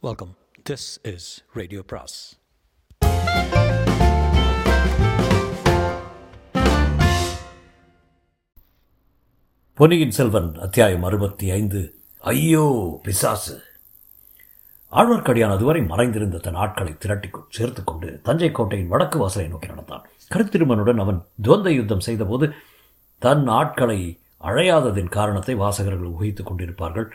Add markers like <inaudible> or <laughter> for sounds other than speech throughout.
Welcome this is radio பிராஸ் பொன்னியின் செல்வன் அத்தியாயம் அறுபத்தி ஐந்து ஐயோ பிசாசு. ஆழ்வார்க்கடியான் அதுவரை மறைந்திருந்த தன் ஆட்களை திரட்டி சேர்த்து கொண்டு தஞ்சை கோட்டையின் வடக்கு வாசலை நோக்கி நடந்தான். கருத்திருமனுடன் அவன் துவந்த யுத்தம் செய்தபோது தன் ஆட்களை அழையாததின் காரணத்தை வாசகர்கள் ஊகித்துக் கொண்டிருப்பார்கள்.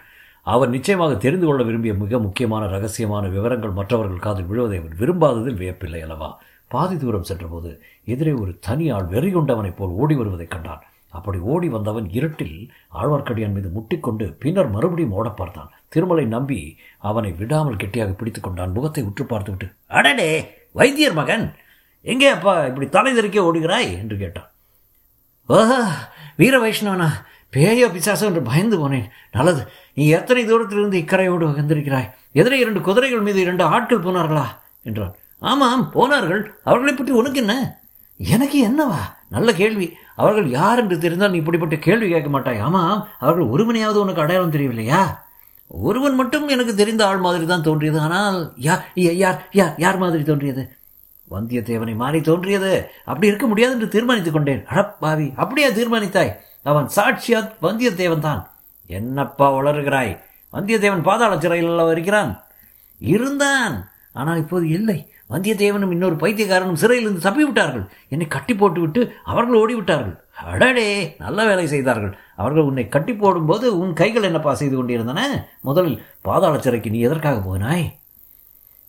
அவன் நிச்சயமாக தெரிந்து கொள்ள விரும்பிய மிக முக்கியமான ரகசியமான விவரங்கள் மற்றவர்கள் காதில் விழுவதை அவன் விரும்பாததில் வியப்பில்லை அல்லவா? பாதி தூரம் சென்றபோது எதிரே ஒரு தனி ஆள் வெறி கொண்டவனைப் போல் ஓடி வருவதைக் கண்டான். அப்படி ஓடி வந்தவன் இருட்டில் ஆழ்வார்க்கடியான் மீது முட்டிக்கொண்டு பின்னர் மறுபடியும் ஓட பார்த்தான். திருமலை நம்பி அவனை விடாமல் கெட்டியாக பிடித்து கொண்டான். முகத்தை உற்று பார்த்துவிட்டு அடடே வைத்தியர் மகன்! எங்கே அப்பா இப்படி தலை தெறிக்க ஓடுகிறாய்? என்று கேட்டான். ஓஹா வீர வைஷ்ணவனா பேயோ பிசாசோ என்று பயந்து போனேன். நல்லது நீ எத்தனை தூரத்திலிருந்து இக்கரையோடு வந்திருக்கிறாய்? எதிரே இரண்டு குதிரைகள் மீது இரண்டு ஆட்கள் போனார்களா? என்றான். ஆமாம் போனார்கள். அவர்களை பற்றி உனக்கு என்ன? எனக்கு என்னவா? நல்ல கேள்வி. அவர்கள் யார் என்று தெரிந்தால் நீ இப்படிப்பட்ட கேள்வி கேட்க மாட்டாய். ஆமாம் அவர்கள் ஒருவனையாவது உனக்கு அடையாளம் தெரியவில்லையா? ஒருவன் மட்டும் எனக்கு தெரிந்த ஆள் மாதிரி தான் தோன்றியது. ஆனால் யார் யார் யார் யார் மாதிரி தோன்றியது? வந்தியத்தேவனை மாறி தோன்றியது. அப்படி இருக்க முடியாது என்று தீர்மானித்துக் கொண்டேன். அடப்பாவி அப்படியா தீர்மானித்தாய்? அவன் சாட்சியாத் வந்தியத்தேவன் தான். என்னப்பா வளருகிறாய்? வந்தியத்தேவன் பாதாள சிறையில் இருக்கிறான்? இருந்தான். ஆனால் இப்போது இல்லை. வந்தியத்தேவனும் இன்னொரு பைத்தியக்காரனும் சிறையிலிருந்து தப்பி விட்டார்கள் என்னை கட்டி போட்டுவிட்டு அவர்கள் ஓடிவிட்டார்கள். அடடே நல்ல வேலை செய்தார்கள். அவர்கள் உன்னை கட்டி போடும்போது உன் கைகள் என்னப்பா செய்து கொண்டிருந்தன? முதலில் பாதாள சிறைக்கு நீ எதற்காக போனாய்?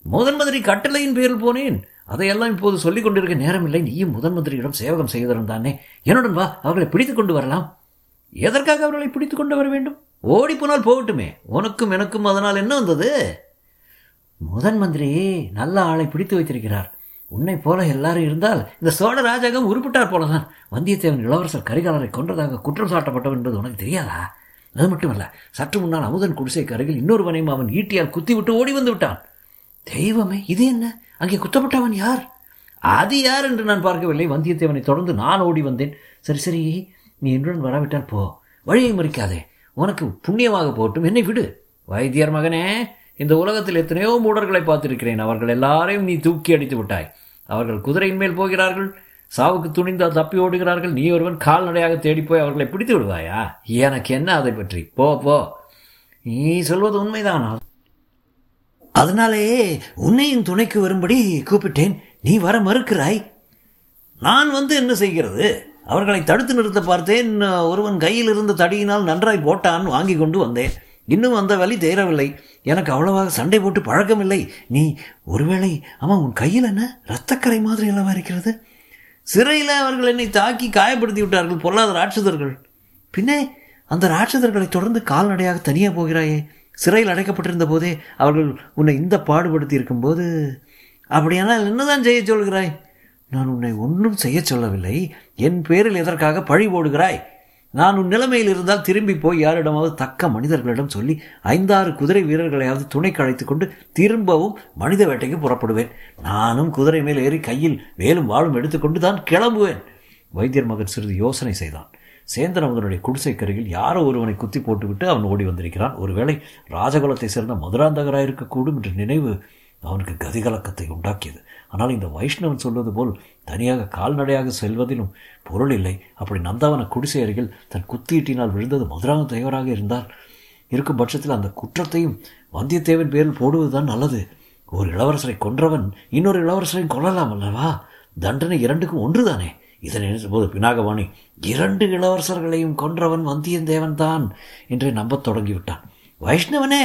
முதன் மந்திரி கட்டளையின் பேரில் போனேன். அதையெல்லாம் இப்போது சொல்லிக் கொண்டிருக்க நேரமில்லை. நீயும் முதன் மந்திரியிடம் சேவகம் செய்திருந்தானே என்னுடன் வா அவர்களை பிடித்துக் கொண்டு வரலாம். எதற்காக அவர்களை பிடித்துக் கொண்டு வர வேண்டும்? ஓடி போனால் போகட்டுமே. உனக்கும் எனக்கும் அதனால் என்ன வந்தது? முதன் மந்திரி நல்ல ஆளை பிடித்து வைத்திருக்கிறார். உன்னை போல எல்லாரும் இருந்தால் இந்த சோழ ராஜாகம் உருப்பிட்டார் போலதான். வந்தியத்தேவன் இளவரசர் கரிகாலரை கொன்றதாக குற்றம் சாட்டப்பட்டவன் என்பது உனக்கு தெரியாதா? அது மட்டுமல்ல சற்று முன்னால் அமுதன் குடிசைக்கு அருகில் இன்னொருவனையும் அவன் ஈட்டியால் குத்திவிட்டு ஓடி வந்து விட்டான். தெய்வமே இது என்ன? அங்கே குத்தப்பட்டவன் யார்? அது யார் என்று நான் பார்க்கவில்லை. வந்தியத்தேவனை தொடர்ந்து நான் ஓடி வந்தேன். சரி சரி நீ என்னுடன் வராவிட்டால் போ. வழியை மறிக்காதே. உனக்கு புண்ணியமாக போட்டும் என்னை விடு. வைத்தியர் மகனே இந்த உலகத்தில் எத்தனையோ மூடர்களை பார்த்திருக்கிறேன். அவர்கள் எல்லாரையும் நீ தூக்கி அடித்து விட்டாய். அவர்கள் குதிரையின் மேல் போகிறார்கள். சாவுக்கு துணிந்தால் தப்பி ஓடுகிறார்கள். நீ ஒருவன் கால்நடையாக தேடிப்போய் அவர்களை பிடித்து விடுவாயா? எனக்கு என்ன அதை பற்றி? போ போ. நீ சொல்வது உண்மைதான்? அதனாலேயே உன்னையும் துணைக்கு வரும்படி கூப்பிட்டேன். நீ வர மறுக்கிறாய். நான் வந்து என்ன செய்கிறது? அவர்களை தடுத்து நிறுத்த பார்த்தேன். ஒருவன் கையில் இருந்த தடியினால் நன்றாய் போட்டான் வாங்கி கொண்டு வந்தேன். இன்னும் அந்த வழி தேரவில்லை. எனக்கு அவ்வளவாக சண்டை போட்டு பழக்கமில்லை. நீ ஒருவேளை ஆமாம் உன் கையில் என்ன ரத்தக்கரை மாதிரி அல்லவா இருக்கிறது? சிறையில் அவர்கள் என்னை தாக்கி காயப்படுத்தி விட்டார்கள் பொல்லாத ராட்சதர்கள். பின்னே அந்த ராட்சதர்களை தொடர்ந்து கால்நடையாக தனியாக போகிறாயே. சிறையில் அடைக்கப்பட்டிருந்த போதே அவர்கள் உன்னை இந்த பாடுபடுத்தி இருக்கும்போது அப்படியானால் என்னதான் செய்ய சொல்கிறாய்? நான் உன்னை ஒன்றும் செய்ய சொல்லவில்லை. என் பேரில் எதற்காக பழி போடுகிறாய்? நான் உன் நிலைமையில் இருந்தால் திரும்பி போய் யாரிடமாவது தக்க மனிதர்களிடம் சொல்லி ஐந்தாறு குதிரை வீரர்களையாவது துணைக்கு அழைத்து கொண்டு திரும்பவும் மனித வேட்டைக்கு புறப்படுவேன். நானும் குதிரை மேல் ஏறி கையில் வேலும் வாழும் எடுத்துக்கொண்டு தான் கிளம்புவேன். வைத்தியர் மகன் சிறிது யோசனை செய்தான். சேந்தன் அவனுடைய குடிசைக்கருகில் யாரோ ஒருவனை குத்தி போட்டுவிட்டு அவன் ஓடி வந்திருக்கிறான். ஒருவேளை ராஜகுலத்தை சேர்ந்த மதுராந்தகராயிருக்கக்கூடும் என்ற நினைவு அவனுக்கு கதிகலக்கத்தை உண்டாக்கியது. ஆனால் இந்த வைஷ்ணவன் சொல்வது போல் தனியாக கால்நடையாக செல்வதிலும் பொருள் இல்லை. அப்படி நந்தவன குடிசை அருகில் தன் குத்தியீட்டினால் விழுந்தது மதுராந்த தேவராக இருந்தால் இருக்கும் பட்சத்தில் அந்த குற்றத்தையும் வந்தியத்தேவன் பேரில் போடுவதுதான் நல்லது. ஒரு இளவரசரை கொன்றவன் இன்னொரு இளவரசரையும் கொல்லலாம் அல்லவா? தண்டனை இரண்டுக்கும் ஒன்றுதானே? இதனை போது பினாகபாணி இரண்டு இளவரசர்களையும் கொன்றவன் வந்தியத்தேவன் தான் என்று நம்பத் தொடங்கிவிட்டான். வைஷ்ணவனே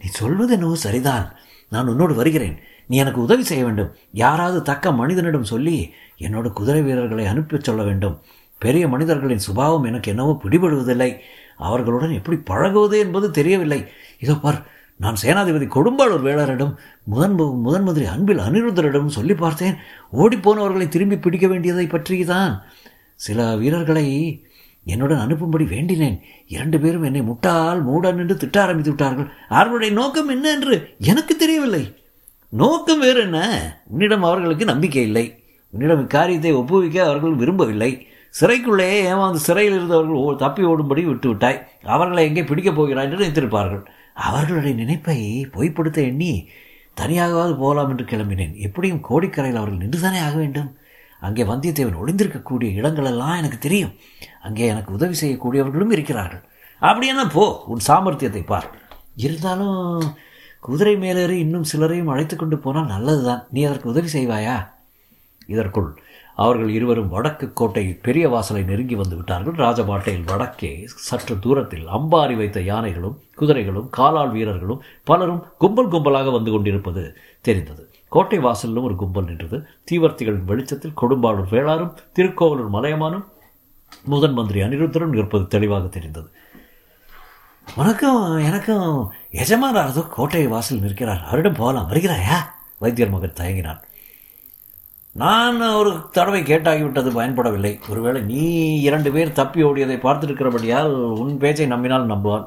நீ சொல்வது என்னவோ சரிதான். நான் உன்னோடு வருகிறேன். நீ எனக்கு உதவி செய்ய வேண்டும். யாராவது தக்க மனிதனிடம் சொல்லி என்னோட குதிரை வீரர்களை அனுப்பி சொல்ல வேண்டும். பெரிய மனிதர்களின் சுபாவம் எனக்கு என்னவோ பிடிபடுவதில்லை. அவர்களுடன் எப்படி பழகுவது என்பது தெரியவில்லை. இதோ பார் நான் சேனாதிபதி கொடும்பாளூர் வேளாரிடம் முதன் முதன் மந்திரி அன்பில் அனிருத்தரிடம் சொல்லி பார்த்தேன். ஓடிப்போனவர்களை திரும்பி பிடிக்க வேண்டியதை பற்றி தான் சில வீரர்களை என்னுடன் அனுப்பும்படி வேண்டினேன். இரண்டு பேரும் என்னை முட்டால் மூடன் என்று திட்ட ஆரம்பித்து விட்டார்கள். அவர்களுடைய நோக்கம் என்ன என்று எனக்கு தெரியவில்லை. நோக்கம் வேறு என்ன? உன்னிடம் அவர்களுக்கு நம்பிக்கை இல்லை. உன்னிடம் இக்காரியத்தை ஒப்புவிக்க அவர்கள் விரும்பவில்லை. சிறைக்குள்ளேயே ஏமாந்து சிறையில் இருந்தவர்கள் ஓ- தப்பி ஓடும்படி விட்டுவிட்டாய். அவர்களை எங்கே பிடிக்கப் போகிறாய் என்று நினைத்திருப்பார்கள். அவர்களுடைய நினைப்பை பொய்ப்படுத்த எண்ணி தனியாகவாது போகலாம் என்று கிளம்பினேன். எப்படியும் கோடிக்கரையில் அவர்கள் நின்றுதானே ஆக வேண்டும்? அங்கே வந்தியத்தேவன் ஒளிந்திருக்கக்கூடிய இடங்களெல்லாம் எனக்கு தெரியும். அங்கே எனக்கு உதவி செய்யக்கூடியவர்களும் இருக்கிறார்கள். அப்படின்னா போ உன் சாமர்த்தியத்தை பார். இருந்தாலும் குதிரை மேலேறி இன்னும் சிலரையும் அழைத்து கொண்டு போனால் நல்லதுதான். நீ அதற்கு உதவி செய்வாயா? இதற்குள் அவர்கள் இருவரும் வடக்கு கோட்டை பெரிய வாசலை நெருங்கி வந்து விட்டார்கள். ராஜபாட்டையில் வடக்கே சற்று தூரத்தில் அம்பாரி வைத்த யானைகளும் குதிரைகளும் காலாள் வீரர்களும் பலரும் கும்பல் கும்பலாக வந்து கொண்டிருப்பது தெரிந்தது. கோட்டை வாசலிலும் ஒரு கும்பல் நின்றது. தீவர்த்திகளின் வெளிச்சத்தில் கொடும்பாளூர் வேளாரும் திருக்கோவலூர் மலையமானும் முதன் மந்திரி அனிருத்தரும் நிற்பது தெளிவாக தெரிந்தது. உனக்கும் எனக்கும் எஜமானாரதோ கோட்டை வாசல் நிற்கிறார். அவரிடம் போகலாம். வருகிறாயா? வைத்தியர் மகன் தயங்கினான். நான் ஒரு தடவை கேட்டாகிவிட்டது பயன்படவில்லை. ஒருவேளை நீ இரண்டு பேர் தப்பி ஓடியதை பார்த்திருக்கிறபடியால் உன் பேச்சை நம்பினால் நம்புவான்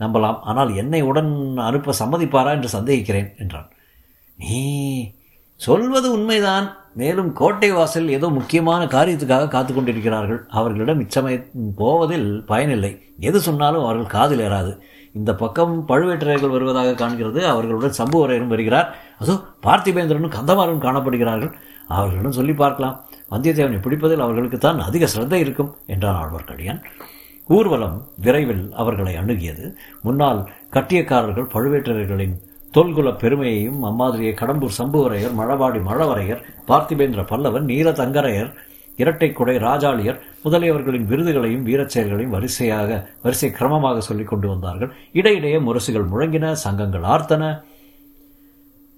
நம்பலாம். ஆனால் என்னை உடன் அனுப்ப சம்மதிப்பாரா என்று சந்தேகிக்கிறேன் என்றான். நீ சொல்வது உண்மைதான். மேலும் கோட்டை வாசல் ஏதோ முக்கியமான காரியத்துக்காக காத்து கொண்டிருக்கிறார்கள். அவர்களிடம் இச்சமயம் போவதில் பயனில்லை. எது சொன்னாலும் அவர்கள் காதில் ஏறாது. இந்த பக்கம் பழுவேட்டரையர்கள் வருவதாக காண்கிறது. அவர்களுடன் சம்புவரையரும் வருகிறார். அதோ பார்த்திபேந்திரனும் கந்தமாரும் காணப்படுகிறார்கள். அவர்களிடம் சொல்லி பார்க்கலாம். வந்தியத்தேவனை பிடிப்பதில் அவர்களுக்கு தான் அதிக சிரத்தை இருக்கும் என்றான் ஆழ்வார்க்கடியான். ஊர்வலம் விரைவில் அவர்களை அணுகியது. முன்னால் கட்டியக்காரர்கள் பழுவேட்டரர்களின் தொல்குல பெருமையையும் அம்மாதிரியை கடம்பூர் சம்புவரையர் மழவாடி மழவரையர் பார்த்திபேந்திர பல்லவன் நீல தங்கரையர் இரட்டை குடை ராஜாளியர் முதலியவர்களின் விருதுகளையும் வீரச் செயல்களையும் வரிசையாக வரிசை கிரமமாக சொல்லிக் கொண்டு வந்தார்கள். இடையிடையே முரசுகள் முழங்கின சங்கங்கள் ஆர்த்தன.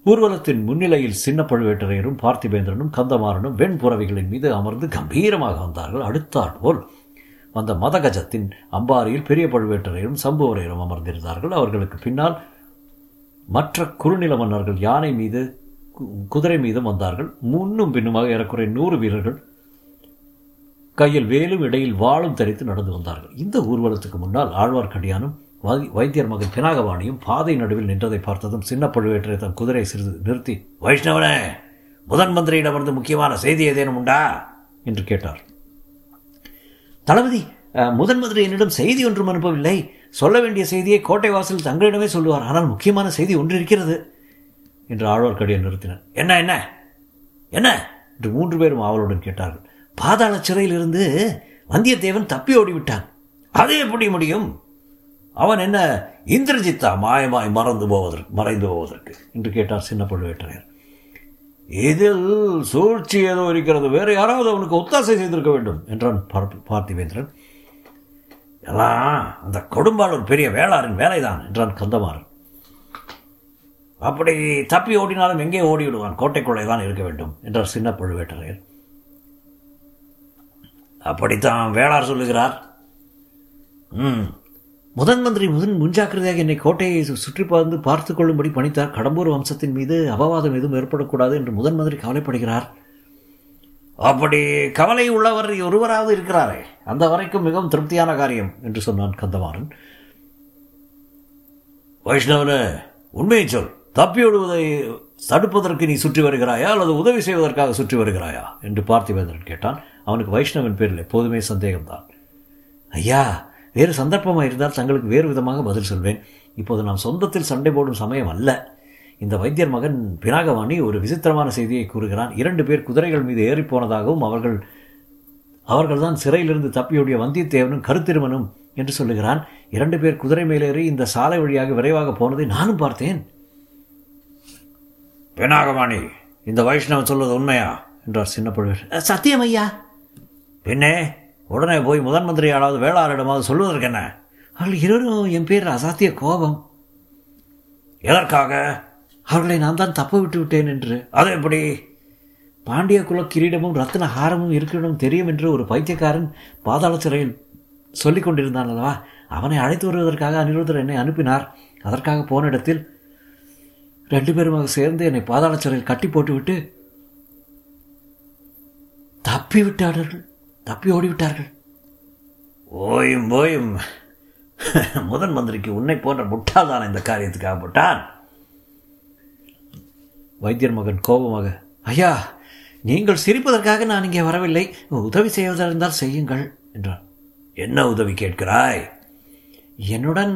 ஊர்வலத்தின் முன்னிலையில் சின்ன பழுவேட்டரையரும் பார்த்திபேந்திரனும் கந்தமாறனும் வெண்புறவிகளின் மீது அமர்ந்து கம்பீரமாக வந்தார்கள். அடுத்தாற் போல் வந்த மதகஜத்தின் அம்பாரியில் பெரிய பழுவேட்டரையரும் சம்புவரையரும் அமர்ந்திருந்தார்கள். அவர்களுக்கு பின்னால் மற்ற குறுநில மன்னர்கள் யானை மீது குதிரை மீதும் வந்தார்கள். முன்னும் பின்னுமாக ஏறக்குறை நூறு வீரர்கள் கையில் வேலும் இடையில் வாளும் தரித்து நடந்து வந்தார்கள். இந்த ஊர்வலத்துக்கு முன்னால் ஆழ்வார்க்கடியானும் வைத்தியர் மகன் பினாகவாணியும் பாதை நடுவில் நின்றதை பார்த்ததும் சின்ன பழுவேற்றை தன் குதிரை சிறிது நிறுத்தி வைஷ்ணவனே முதன் மந்திரியிடமிருந்து முக்கியமான செய்தி ஏதேனும் உண்டா? என்று கேட்டார். தளபதி முதன் மந்திரி என்னிடம் செய்தி ஒன்றும் அனுப்பவில்லை. சொல்ல வேண்டிய செய்தியை கோட்டை வாசல் தங்களிடமே சொல்லுவார். ஆனால் முக்கியமான செய்தி ஒன்று இருக்கிறது. என்று ஆழ்வார்க்கடியை நிறுத்தினார். என்ன என்ன? என்ன? என்று மூன்று பேரும் ஆவலுடன் கேட்டார்கள். பாதாள சிறையிலிருந்து வந்தியத்தேவன் தப்பி ஓடிவிட்டான். அது எப்படி முடியும்? அவன் என்ன? இந்திரஜித்தா மாயமாய் மறந்து போவதற்கு மறைந்து போவதற்கு. என்று கேட்டார் சின்ன பழுவேட்டரையர். இதில் சூழ்ச்சி ஏதோ இருக்கிறது. வேறு யாராவது அவனுக்கு ஒத்தாசை செய்திருக்க வேண்டும் என்றான் பார்த்திவேந்திரன். எல்லாம் அந்த கொடும்பாளூர் பெரிய வேளாரின் வேலைதான் என்றான் கந்தமாறன். அப்படி தப்பி ஓடினாலும் எங்கே ஓடிவிடுவான்? கோட்டைக்குள்ளே தான் இருக்க வேண்டும் என்றார் சின்ன பழுவேட்டரையர். அப்படித்தான் வேளார் சொல்லுகிறார். ம் முதன் மந்திரி முதன் முன்ஜாக்கிரதையாக என்னை கோட்டையை சுற்றி பார்த்து பார்த்து கொள்ளும்படி பணித்தார். கடம்பூர் வம்சத்தின் மீது அபவாதம் எதுவும் ஏற்படக்கூடாது என்று முதன் மந்திரி கவலைப்படுகிறார். அப்படி கவலை உள்ளவர் ஒருவராவது இருக்கிறாரே. அந்த வரைக்கும் மிகவும் திருப்தியான காரியம் என்று சொன்னான் கந்தமாறன். வைஷ்ணவன உண்மையை சொல். தப்பி விடுவதை தடுப்பதற்கு நீ சுற்றி வருகிறாயா அல்லது உதவி செய்வதற்காக சுற்றி வருகிறாயா என்று பார்த்திவேந்திரன் கேட்டான். அவனுக்கு வைஷ்ணவன் பேரில் எப்போதுமே சந்தேகம்தான். ஐயா வேறு சந்தர்ப்பமாக இருந்தால் தங்களுக்கு வேறு விதமாக பதில் சொல்வேன். இப்போது நாம் சொந்தத்தில் சண்டை போடும் சமயம் அல்ல. இந்த வைத்தியர் மகன் பினாகவாணி ஒரு விசித்திரமான செய்தியை கூறுகிறான். இரண்டு பேர் குதிரைகள் மீது ஏறிப்போனதாகவும் அவர்கள் அவர்கள்தான் சிறையிலிருந்து தப்பியோடிய வந்தியத்தேவனும் கருத்திருமனும் என்று சொல்லுகிறான். இரண்டு பேர் குதிரை மேலேறி இந்த சாலை வழியாக விரைவாக போனதை நானும் பார்த்தேன். பினாகவாணி இந்த வைஷ்ணவன் சொல்வது உண்மையா? என்றார் சின்ன பழுவேர் சத்தியம் ஐயா. பின்னே உடனே போய் முதன் மந்திரியாளாவது வேளாரிடமாவது சொல்வதற்கு என்ன? அவர்கள் இருவரும் என் பேர் அசாத்திய கோபம். எதற்காக? அவர்களை நான் தான் தப்ப விட்டு விட்டேன் என்று. அது எப்படி? பாண்டிய குல கிரீடமும் ரத்ன ஹாரமும் இருக்கணும் தெரியும் என்று ஒரு பைத்தியக்காரன் பாதாள சிறையில் சொல்லிக் கொண்டிருந்தான் அல்லவா? அவனை அழைத்து வருவதற்காக அனிருத்தர் என்னை அனுப்பினார். அதற்காக போன இடத்தில் ரெண்டு பேருமாக சேர்ந்து என்னை பாதாள சிறையில் கட்டி போட்டுவிட்டு தப்பி விட்டார்கள் தப்பி ஓடிவிட்டார்கள். ஓயும் ஓயும். <laughs> முதன் மந்திரிக்கு உன்னை போன்ற முட்டாள்தான் இந்த காரியத்துக்காக போட்டான். வைத்தியர் மகன் கோபமாக ஐயா நீங்கள் சிரிப்பதற்காக நான் இங்கே வரவில்லை. உதவி செய்வதாக இருந்தால் செய்யுங்கள் என்றான். என்ன உதவி கேட்கிறாய்? என்னுடன்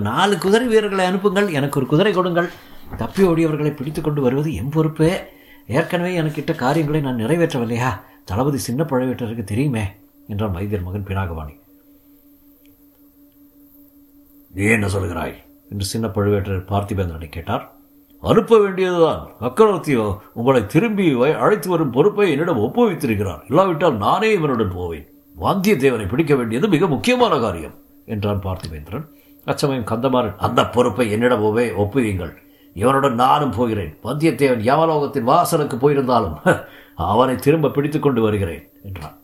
நாலு குதிரை வீரர்களை அனுப்புங்கள். எனக்கு ஒரு குதிரை கொடுங்கள். தப்பி ஓடியவர்களை பிடித்து கொண்டு வருவது என் பொறுப்பு. ஏற்கனவே எனக்கிட்ட காரியங்களை நான் நிறைவேற்றவில்லையா? தளபதி சின்ன பழவேட்டருக்கு தெரியுமே? என்றான் வைத்தியர் மகன் பினாகவாணி. நீ என்ன சொல்கிறாய்? என்று சின்ன பழுவேட்டர் பார்த்திபேந்திரனை கேட்டார். அனுப்ப வேண்டியதுதான். சக்கரவர்த்தியோ உங்களை திரும்பி வை- அழைத்து வரும் பொறுப்பை என்னிடம் ஒப்புவித்திருக்கிறார். இல்லாவிட்டால் நானே இவனுடன் போவேன். வந்தியத்தேவனை பிடிக்க வேண்டியது மிக முக்கியமான காரியம் என்றான் பார்த்திபேந்திரன். அச்சமயம் கந்தமாறன் அந்த பொறுப்பை என்னிடம் ஒவே ஒப்புவீங்கள் இவனுடன் நானும் போகிறேன். வந்தியத்தேவன் யமலோகத்தின் வாசலுக்கு போயிருந்தாலும் அவனை திரும்ப பிடித்து கொண்டு வருகிறேன் என்றான்.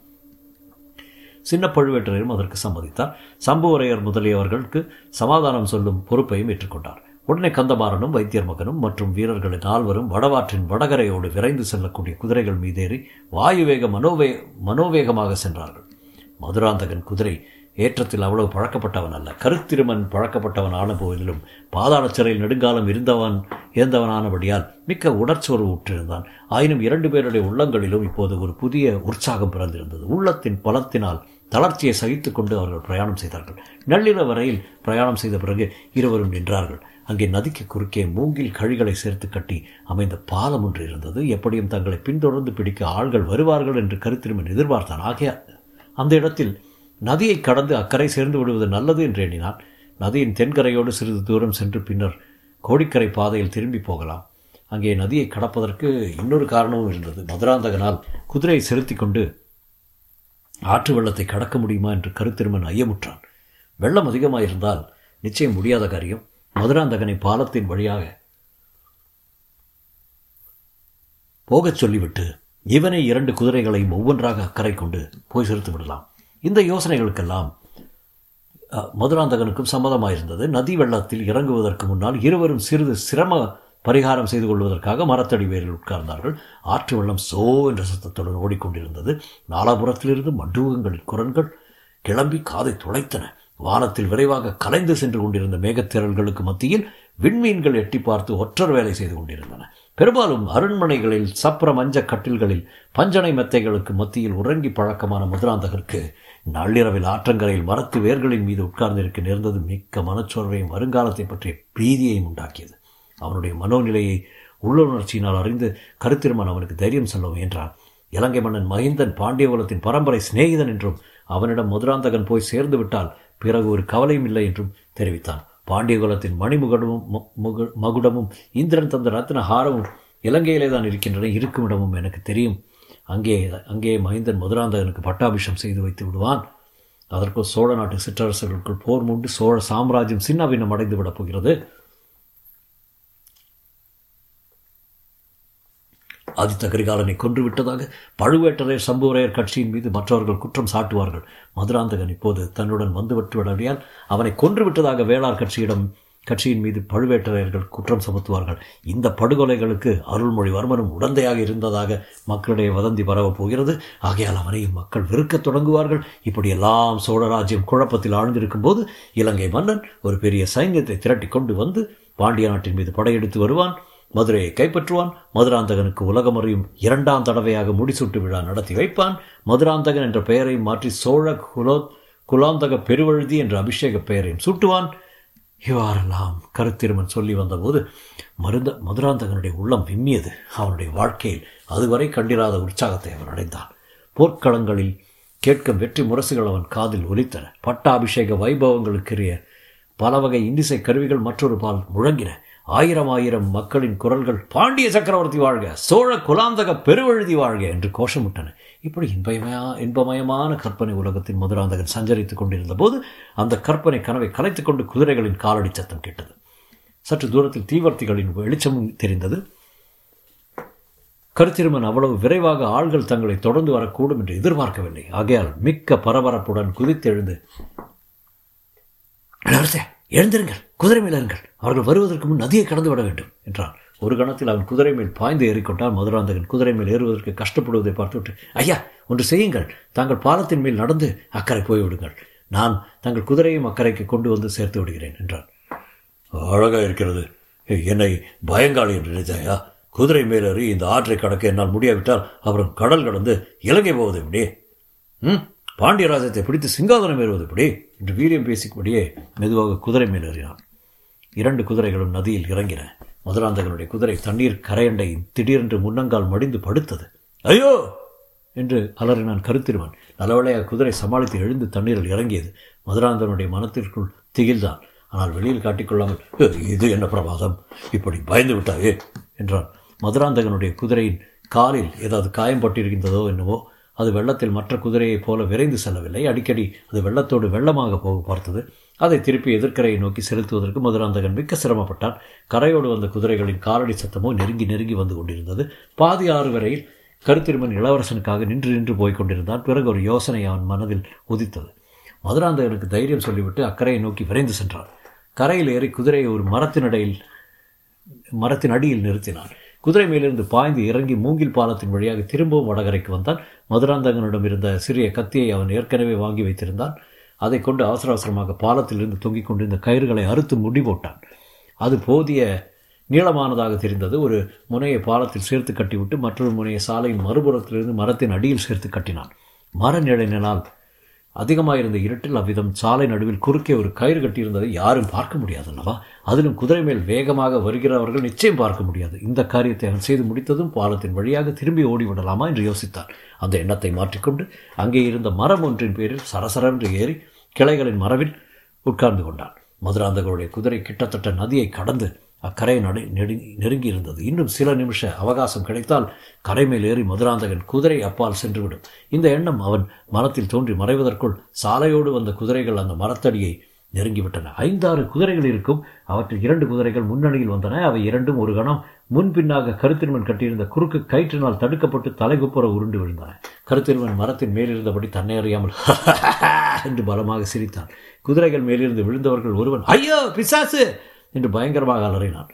சின்ன பழுவேட்டரையரும் அதற்கு சம்மதித்தார். சம்புவரையர் முதலியவர்களுக்கு சமாதானம் சொல்லும் பொறுப்பையும் ஏற்றுக்கொண்டார். உடனே கந்தமாறனும் வைத்தியர் மகனும் மற்றும் வீரர்களின் நால்வரும் வடவாற்றின் வடகரையோடு விரைந்து செல்லக்கூடிய குதிரைகள் மீதேறி வாயுவேக மனோவே மனோவேகமாக சென்றார்கள். மதுராந்தகன் குதிரை ஏற்றத்தில் அவ்வளவு பழக்கப்பட்டவன் அல்ல. கருத்திருமன் பழக்கப்பட்டவன் ஆன போதிலும் பாதாள சிறையில் நெடுங்காலம் இருந்தவன் இருந்தவனானபடியால் மிக்க உடற்சோர்வு உற்றிருந்தான். ஆயினும் இரண்டு பேருடைய உள்ளங்களிலும் இப்போது ஒரு புதிய உற்சாகம் பிறந்திருந்தது. உள்ளத்தின் பலத்தினால் தளர்ச்சியை சகித்து கொண்டு அவர்கள் பிரயாணம் செய்தார்கள். நள்ளிரவு வரையில் பிரயாணம் செய்த பிறகு இருவரும் நின்றார்கள். அங்கே நதிக்கு குறுக்கே மூங்கில் கழிகளை சேர்த்து கட்டி அமைந்த பாலம் ஒன்று இருந்தது. எப்படியும் தங்களை பின்தொடர்ந்து பிடிக்க ஆள்கள் வருவார்கள் என்று கருத்திருமன் எதிர்பார்த்தான். ஆகையா அந்த இடத்தில் நதியை கடந்து அக்கறை சேர்ந்து விடுவது நல்லது என்று எண்ணினான். நதியின் தென்கரையோடு சிறிது தூரம் சென்று பின்னர் கோடிக்கரை பாதையில் திரும்பி போகலாம். அங்கே நதியை கடப்பதற்கு இன்னொரு காரணமும் இருந்தது. மதுராந்தகனால் குதிரையை செலுத்தி கொண்டு ஆற்று வெள்ளத்தை கடக்க முடியுமா என்று கருத்திருமன் ஐயமுற்றான். வெள்ளம் அதிகமாயிருந்தால் நிச்சயம் முடியாத காரியம். மதுராந்தகனை பாலத்தின் வழியாக போகச் சொல்லிவிட்டு இவனை இரண்டு குதிரைகளையும் ஒவ்வொன்றாக அக்கறை கொண்டு போய் செலுத்து விடலாம். இந்த யோசனைகளுக்கெல்லாம் அஹ், மதுராந்தகனுக்கும் சம்மதமாயிருந்தது. நதி வெள்ளத்தில் இறங்குவதற்கு முன்னால் இருவரும் சிறிது சிரம பரிகாரம் செய்து கொள்வதற்காக மரத்தடி வேரில் உட்கார்ந்தார்கள். ஆற்று வெள்ளம் சோ என்ற சத்தத்துடன் ஓடிக்கொண்டிருந்தது. நாலாபுரத்திலிருந்து மண்டூகங்களின் குரல்கள் கிளம்பி காதை துளைத்தன. வானத்தில் விரைவாக கலைந்து சென்று கொண்டிருந்த மேகத்திரல்களுக்கு மத்தியில் விண்மீன்கள் எட்டி பார்த்து ஒற்றர் வேலை செய்து கொண்டிருந்தன. பெரும்பாலும் அரண்மனைகளில் சப்ர மஞ்ச கட்டில்களில் பஞ்சனை மெத்தைகளுக்கு மத்தியில் உறங்கி பழக்கமான மதுராந்தகருக்கு நள்ளிரவில் ஆற்றங்கரையில் மரத்து வேர்களின் மீது உட்கார்ந்திருக்க நேர்ந்தது மிக்க மனச்சோர்வையும் வருங்காலத்தை பற்றிய பீதியையும் உண்டாக்கியது. அவனுடைய மனோநிலையை உள்ளுணர்ச்சியினால் அறிந்து கருத்திருமன் அவனுக்கு தைரியம் சொல்ல முயன்றான் இலங்கை மன்னன் மகிந்தன் பாண்டியகுலத்தின் பரம்பரை சிநேகிதன் என்றும் அவனிடம் மதுராந்தகன் போய் சேர்ந்து விட்டால் பிறகு ஒரு கவலையும் இல்லை என்றும் தெரிவித்தான். பாண்டியகுலத்தின் மணிமுகடமும் முகு- மகுடமும் இந்திரன் தந்த ரத்ன ஹாரமும் இலங்கையிலே தான் இருக்கின்றன இருக்கும் இடமும் எனக்கு தெரியும். அங்கே அங்கே மகிந்தன் மதுராந்தகனுக்கு பட்டாபிஷம் செய்து வைத்து விடுவான். அதற்குள் சோழ நாட்டு சிற்றரசர்களுக்குள் போர் மூண்டு சோழ சாம்ராஜ்யம் சின்னபின்னம் அடைந்து விடப் போகிறது. ஆதித்த கரிகாலனை கொன்று விட்டதாக பழுவேட்டரையர் சம்புவரையர் கட்சியின் மீது மற்றவர்கள் குற்றம் சாட்டுவார்கள். மதுராந்தகன் இப்போது தன்னுடன் வந்துவிட்டு விடவியால் அவனை கொன்று விட்டதாக வேளார் கட்சியிடம் கட்சியின் மீது பழுவேட்டரையர்கள் குற்றம் சுமத்துவார்கள். இந்த படுகொலைகளுக்கு அருள்மொழிவர்மனும் உடந்தையாக இருந்ததாக மக்களிடையே வதந்தி பரவப் போகிறது. ஆகையால் அவனையும் மக்கள் வெறுக்கத் தொடங்குவார்கள். இப்படியெல்லாம் சோழராஜ்யம் குழப்பத்தில் ஆழ்ந்திருக்கும் போது இலங்கை மன்னன் ஒரு பெரிய சைன்யத்தை திரட்டி கொண்டு வந்து பாண்டிய நாட்டின் மீது படையெடுத்து வருவான் மதுரையை கைப்பற்றுவான் மதுராந்தகனுக்கு உலகம் அறியும் இரண்டாம் தடவையாக முடிசூட்டு விழா நடத்தி வைப்பான் மதுராந்தகன் என்ற பெயரை மாற்றி சோழ குலோ குலாந்தக பெருவழுதி என்ற அபிஷேக பெயரையும் சூட்டுவான் இவ்வாறெல்லாம் கருத்திருமன் சொல்லி வந்தபோது மருந்த மதுராந்தகனுடைய உள்ளம் விம்மியது. அவனுடைய வாழ்க்கையில் அதுவரை கண்டிராத உற்சாகத்தை அவன் அடைந்தான். போர்க்களங்களில் கேட்கும் வெற்றி முரசுகள் அவன் காதில் ஒலித்தன. பட்டாபிஷேக வைபவங்களுக்குரிய பல வகை இந்திசை கருவிகள் மற்றொரு பால் முழங்கின. ஆயிரம் ஆயிரம் மக்களின் குரல்கள் பாண்டிய சக்கரவர்த்தி வாழ்க சோழ குலாந்தக பெருவழுதி வாழ்க என்று கோஷமிட்டன. இப்படி இன்பமயா இன்பமயமான கற்பனை உலகத்தின் மதுராந்தகன் சஞ்சரித்துக் கொண்டிருந்த போது அந்த கற்பனை கனவை கலைத்துக்கொண்டு குதிரைகளின் காலடி சத்தம் கேட்டது. சற்று தூரத்தில் தீவர்த்திகளின் வெளிச்சமும் தெரிந்தது. கருத்திருமன் அவ்வளவு விரைவாக ஆள்கள் தங்களை தொடர்ந்து வரக்கூடும் என்று எதிர்பார்க்கவில்லை. ஆகையால் மிக்க பரபரப்புடன் குதித்தெழுந்து இளவரசே எழுந்திருங்கள் குதிரை மேலருங்கள் அவர்கள் வருவதற்கு முன் நதியை கடந்து விட வேண்டும் என்றான். ஒரு கணத்தில் அவன் குதிரை மேல் பாய்ந்து ஏறிக்கொண்டான் மதுராந்தகன் குதிரை மேல் ஏறுவதற்கு கஷ்டப்படுவதை பார்த்துவிட்டு ஐயா ஒன்று செய்யுங்கள். தாங்கள் பாலத்தின் மேல் நடந்து அக்கறை போய்விடுங்கள் நான் தங்கள் குதிரையும் அக்கறைக்கு கொண்டு வந்து சேர்த்து விடுகிறேன் என்றான். அழகாக இருக்கிறது. என்னை பயங்காளி என்று நினைத்தாயா? குதிரை மேலேறி இந்த ஆற்றை கடக்க என்னால் முடியாவிட்டால் அப்புறம் கடல் கடந்து இலங்கை போவது எப்படி? ம்? பாண்டியராஜத்தை பிடித்து சிங்காதனம் ஏறுவது எப்படி? என்று வீரியம் பேசிக்கபடியே மெதுவாக குதிரை மேலேறினான் இரண்டு குதிரைகளும் நதியில் இறங்கின. மதுராந்தகனுடைய குதிரை தண்ணீர் கரையண்டை திடீரென்று முன்னங்கால் மடிந்து படுத்தது. ஐயோ! என்று அலறினான் கருத்திருவன். நல்லவளையாக குதிரை சமாளித்து எழுந்து தண்ணீரில் இறங்கியது. மதுராந்தகனுடைய மனத்திற்குள் திகில்தான். ஆனால் வெளியில் காட்டிக்கொள்ளாமல் இது என்ன பிரமாதம்? இப்படி பயந்து விட்டாயே? என்றான். மதுராந்தகனுடைய குதிரையின் காலில் ஏதாவது காயம் பட்டிருக்கின்றதோ என்னவோ அது வெள்ளத்தில் மற்ற குதிரையைப் போல விரைந்து செல்லவில்லை. அடிக்கடி அது வெள்ளத்தோடு வெள்ளமாக போக பார்த்தது. அதை திருப்பி எதிர்க்கரையை நோக்கி செலுத்துவதற்கு மதுராந்தகன் மிக்க சிரமப்பட்டான். கரையோடு வந்த குதிரைகளின் காலடி சத்தமோ நெருங்கி நெருங்கி வந்து கொண்டிருந்தது. பாதி ஆறு வரையில் கருத்திருமன் இளவரசனுக்காக நின்று நின்று போய்க் கொண்டிருந்தான். பிறகு ஒரு யோசனை அவன் மனதில் உதித்தது. மதுராந்தகனுக்கு தைரியம் சொல்லிவிட்டு அக்கறையை நோக்கி விரைந்து சென்றான். கரையில் ஏறி குதிரையை ஒரு மரத்தினடையில் மரத்தின் அடியில் நிறுத்தினான். குதிரை மேலிருந்து பாய்ந்து இறங்கி மூங்கில் பாலத்தின் வழியாக திரும்பவும் வடகரைக்கு வந்தான். மதுராந்தகனிடம் இருந்த சிறிய கத்தியை அவன் ஏற்கனவே வாங்கி வைத்திருந்தான். அதை கொண்டு அவசர அவசரமாக பாலத்திலிருந்து தொங்கிக் கொண்டிருந்த கயிறுகளை அறுத்து முடி போட்டான். அது போதிய நீளமானதாக தெரிந்தது. ஒரு முனையை பாலத்தில் சேர்த்து கட்டிவிட்டு மற்றொரு முனையை சாலையின் மறுபுறத்திலிருந்து மரத்தின் அடியில் சேர்த்து கட்டினான். மர நிழலினால் அதிகமாக இருந்த இருட்டில் அவ்விதம் சாலை நடுவில் குறுக்கே ஒரு கயிறு கட்டியிருந்ததை யாரும் பார்க்க முடியாது அல்லவா அதிலும் குதிரை மேல் வேகமாக வருகிறவர்கள் நிச்சயம் பார்க்க முடியாது. இந்த காரியத்தை அவன் செய்து முடித்ததும் பாலத்தின் வழியாக திரும்பி ஓடிவிடலாமா என்று யோசித்தான். அந்த எண்ணத்தை மாற்றிக்கொண்டு அங்கே இருந்த மரம் ஒன்றின் பேரில் சரசரன்று ஏறி கிளைகளின் மரவில் உட்கார்ந்து கொண்டான். மதுராந்தகருடைய குதிரை கிட்டத்தட்ட நதியை கடந்து அக்கரை நடு நெருங்கி நெருங்கி இருந்தது இன்னும் சில நிமிஷ அவகாசம் கிடைத்தால் கரை மேல் ஏறி மதுராந்தகன் குதிரை அப்பால் சென்றுவிடும். இந்த எண்ணம் அவன் மரத்தில் தோன்றி மறைவதற்குள் சாலையோடு வந்த குதிரைகள் அந்த மரத்தடியை நெருங்கிவிட்டன. ஐந்தாறு குதிரைகள் இருக்கும். அவற்றில் இரண்டு குதிரைகள் முன்னணியில் வந்தன. அவை இரண்டும் ஒரு கணம் முன்பின்னாக கருத்திருமன் கட்டியிருந்த குறுக்கு கயிற்றினால் தடுக்கப்பட்டு தலைகுப்புற உருண்டு விழுந்தன. கருத்திருமன் மரத்தின் மேலிருந்தபடி தன்னை அறியாமல் <laughs> என்று பலமாக சிரித்தான். குதிரைகள் மேலிருந்து விழுந்தவர்கள் ஒருவன் ஐயோ பிசாசு! என்று பயங்கரமாக அலறினான்.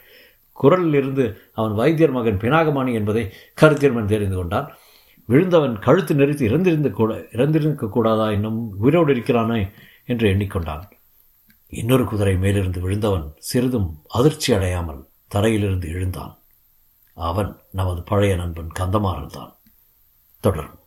குரலில் இருந்து அவன் வைத்தியர் மகன் பினாகமானி என்பதை கருத்திருமன் தெரிந்து கொண்டான். விழுந்தவன் கழுத்து நெறித்து இறந்திருந்த கூட இறந்திருக்க கூடாதா இன்னும் உயிரோடு இருக்கிறானே என்று எண்ணிக்கொண்டான். இன்னொரு குதிரை மேலிருந்து விழுந்தவன் சிறிதும் அதிர்ச்சி அடையாமல் தரையிலிருந்து எழுந்தான். அவன் நமது பழைய நண்பன் கந்தமாறன் தான். தொடரும்.